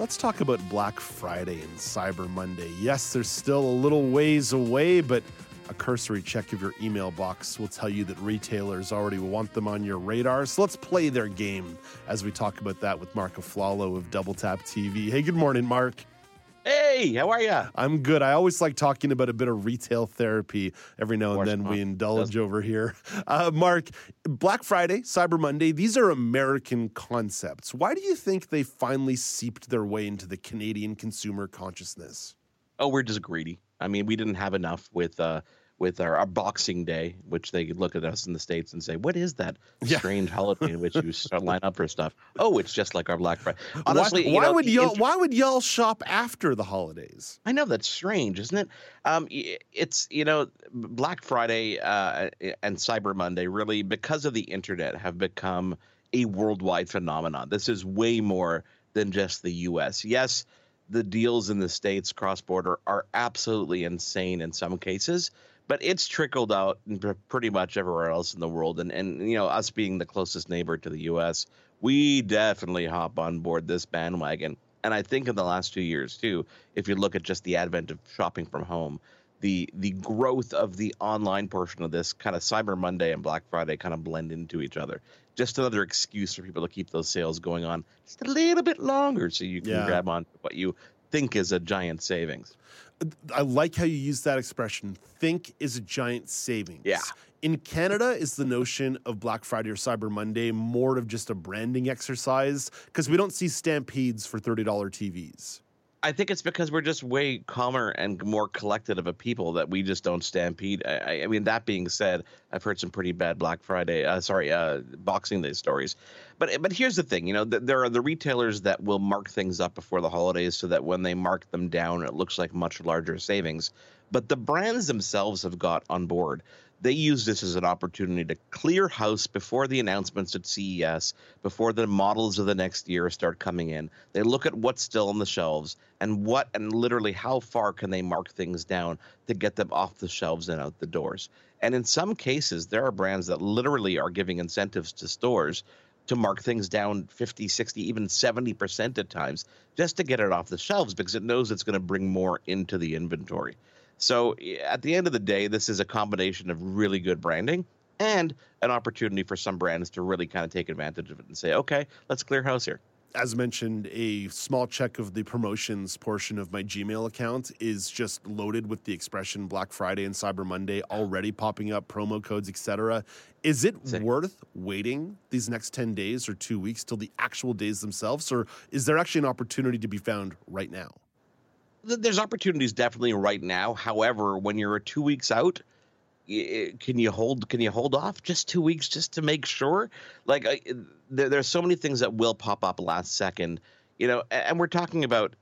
Let's talk about Black Friday and Cyber Monday. Yes, there's still a little ways away, but a cursory check of your email box will tell you that retailers already want them on your radar. So let's play their game as we talk about that with Mark Aflalo of Double Tap TV. Hey, good morning, Mark. Hey, how are you? I'm good. I always like talking about a bit of retail therapy. Every now and then we indulge over here. Uh, Mark, Black Friday, Cyber Monday, these are American concepts. Why do you think they finally seeped their way into the Canadian consumer consciousness? Oh, we're just greedy. I mean, we didn't have enough with uh, with our, our, Boxing Day, which they could look at us in the states and say, "What is that yeah. strange holiday in which you start line up for stuff?" Oh, it's just like our Black Friday. Honestly, why, why know, would y'all inter- why would y'all shop after the holidays? I know that's strange, isn't it? Um, it's you know Black Friday uh, and Cyber Monday really because of the internet have become a worldwide phenomenon. This is way more than just the U.S. Yes, the deals in the states cross border are absolutely insane in some cases but it's trickled out pretty much everywhere else in the world. And and you know, us being the closest neighbor to the U.S., we definitely hop on board this bandwagon. And I think in the last two years too, if you look at just the advent of shopping from home, the the growth of the online portion of this kind of Cyber Monday and Black Friday kind of blend into each other. Just another excuse for people to keep those sales going on just a little bit longer, so you can yeah. grab on what you think is a giant savings. I like how you use that expression. Think is a giant savings. Yeah. In Canada, is the notion of Black Friday or Cyber Monday more of just a branding exercise? Because we don't see stampedes for $30 TVs. I think it's because we're just way calmer and more collected of a people that we just don't stampede. I, I mean, that being said, I've heard some pretty bad Black Friday, uh, sorry, uh, Boxing Day stories. But but here's the thing, you know, th- there are the retailers that will mark things up before the holidays so that when they mark them down, it looks like much larger savings. But the brands themselves have got on board they use this as an opportunity to clear house before the announcements at CES, before the models of the next year start coming in. They look at what's still on the shelves and what and literally how far can they mark things down to get them off the shelves and out the doors. And in some cases, there are brands that literally are giving incentives to stores to mark things down 50, 60, even 70% at times just to get it off the shelves because it knows it's going to bring more into the inventory. So eh, at the end of the day, this is a combination of really good branding and an opportunity for some brands to really kind of take advantage of it and say, okay, let's clear house here. As mentioned, a small check of the promotions portion of my Gmail account is just loaded with the expression Black Friday and Cyber Monday already popping up, promo codes, etc. Is it Sick. worth waiting these next 10 days or two weeks till the actual days themselves? Or is there actually an opportunity to be found right now? There's opportunities definitely right now. However, when you're two weeks out, can you hold can you hold off just two weeks just to make sure? Like there, there's so many things that will pop up last second, you know, and we're talking about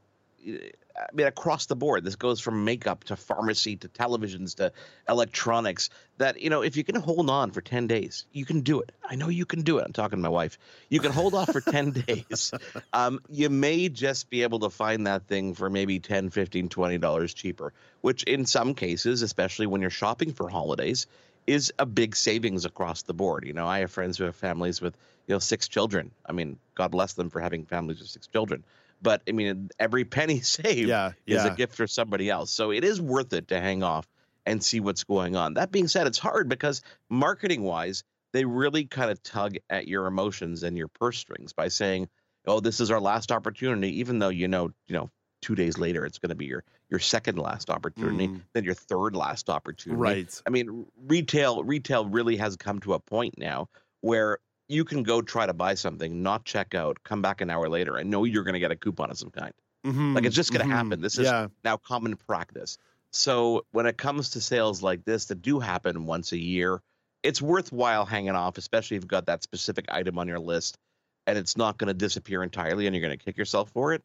I mean, across the board, this goes from makeup to pharmacy to televisions to electronics. That you know, if you can hold on for ten days, you can do it. I know you can do it. I'm talking to my wife. You can hold off for ten days. Um, you may just be able to find that thing for maybe 10 15 20 dollars cheaper, which in some cases, especially when you're shopping for holidays, is a big savings across the board. You know, I have friends who have families with you know six children. I mean, God bless them for having families with six children but I mean, every penny saved yeah, is a gift for somebody else. So it is worth it to hang off and see what's going on. That being said, it's hard because marketing wise, they really kind of tug at your emotions and your purse strings by saying, "Oh, this is our last opportunity," even though you know, you know, two days later it's going to be your your second last opportunity, mm. then your third last opportunity. Right. I mean, retail retail really has come to a point now where you can go try to buy something, not check out, come back an hour later, and know you're going to get a coupon of some kind. Mm-hmm. Like it's just going to mm-hmm. happen. This is yeah. now common practice. So when it comes to sales like this that do happen once a year, it's worthwhile hanging off, especially if you've got that specific item on your list and it's not going to disappear entirely and you're going to kick yourself for it.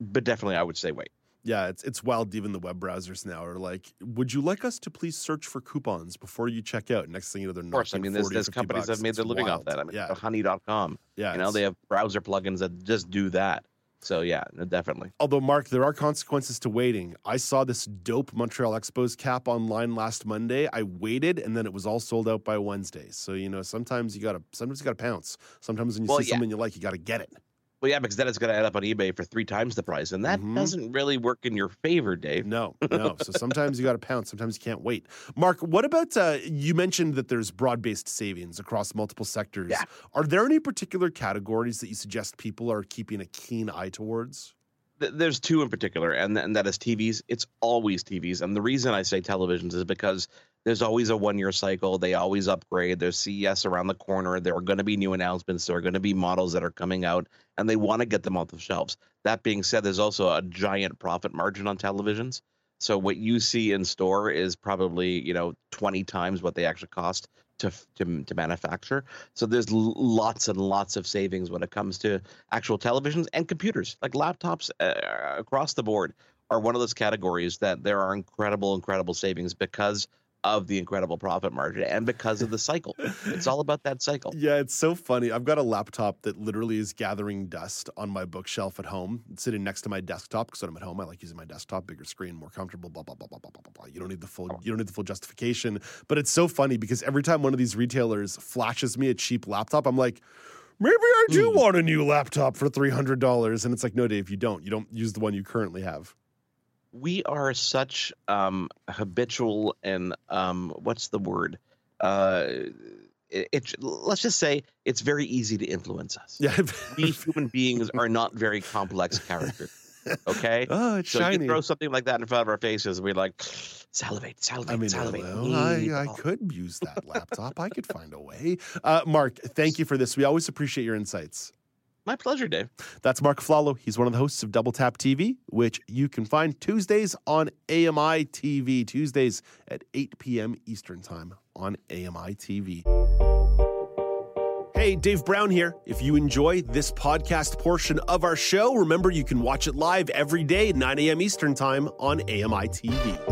but definitely I would say wait. Yeah, it's it's wild. Even the web browsers now are like, "Would you like us to please search for coupons before you check out?" Next thing you know, they're Of course, I mean, there's, there's companies that have made their living off that. I mean, yeah, Honey.com. yeah. You know, they have browser plugins that just do that. So yeah, definitely. Although, Mark, there are consequences to waiting. I saw this dope Montreal Expos cap online last Monday. I waited, and then it was all sold out by Wednesday. So you know, sometimes you gotta, sometimes you gotta pounce. Sometimes when you Well, see yeah. something you like, you gotta get it. Well, yeah, because then it's going to end up on eBay for three times the price, and that Mhm. doesn't really work in your favor, Dave. No, no. so sometimes you gotta pounce. Sometimes you can't wait. Mark, what about uh, you mentioned that there's broad-based savings across multiple sectors. Yeah. Are there any particular categories that you suggest people are keeping a keen eye towards? There's two in particular, and, and that is TVs. It's always TVs, and the reason I say televisions is because there's always a one-year cycle. They always upgrade. There's CES around the corner. There are going to be new announcements. There are going to be models that are coming out, and they want to get them off the shelves. That being said, there's also a giant profit margin on televisions. So what you see in store is probably you know 20 times what they actually cost to to, to manufacture. So there's lots and lots of savings when it comes to actual televisions and computers, like laptops uh, across the board, are one of those categories that there are incredible, incredible savings because of the incredible profit margin and because of the cycle. it's all about that cycle. Yeah, it's so funny. I've got a laptop that literally is gathering dust on my bookshelf at home, It's sitting next to my desktop because when I'm at home, I like using my desktop, bigger screen, more comfortable. Blah blah blah blah blah blah blah. You don't need the full. You don't need the full justification. But it's so funny because every time one of these retailers flashes me a cheap laptop, I'm like. Maybe I do Mm. want a new laptop for three hundred dollars, and it's like, no, Dave, you don't. You don't use the one you currently have. We are such um, habitual and um, what's the word? Uh, it, it, let's just say it's very easy to influence us. Yeah. We human beings are not very complex characters. Okay. oh, it's So shiny. you throw something like that in front of our faces, we're like, salivate, salivate, I mean, salivate. well, I, I could use that laptop. I could find a way. Uh, Mark, thank you for this. We always appreciate your insights. My pleasure, Dave. That's Mark Aflalo. He's one of the hosts of Double Tap TV, which you can find Tuesdays on AMI TV, Tuesdays at 8 p.m. Eastern Time on AMI TV. Hey, Dave Brown here. If you enjoy this podcast portion of our show, remember you can watch it live every day at 9 a.m. Eastern Time on AMI TV.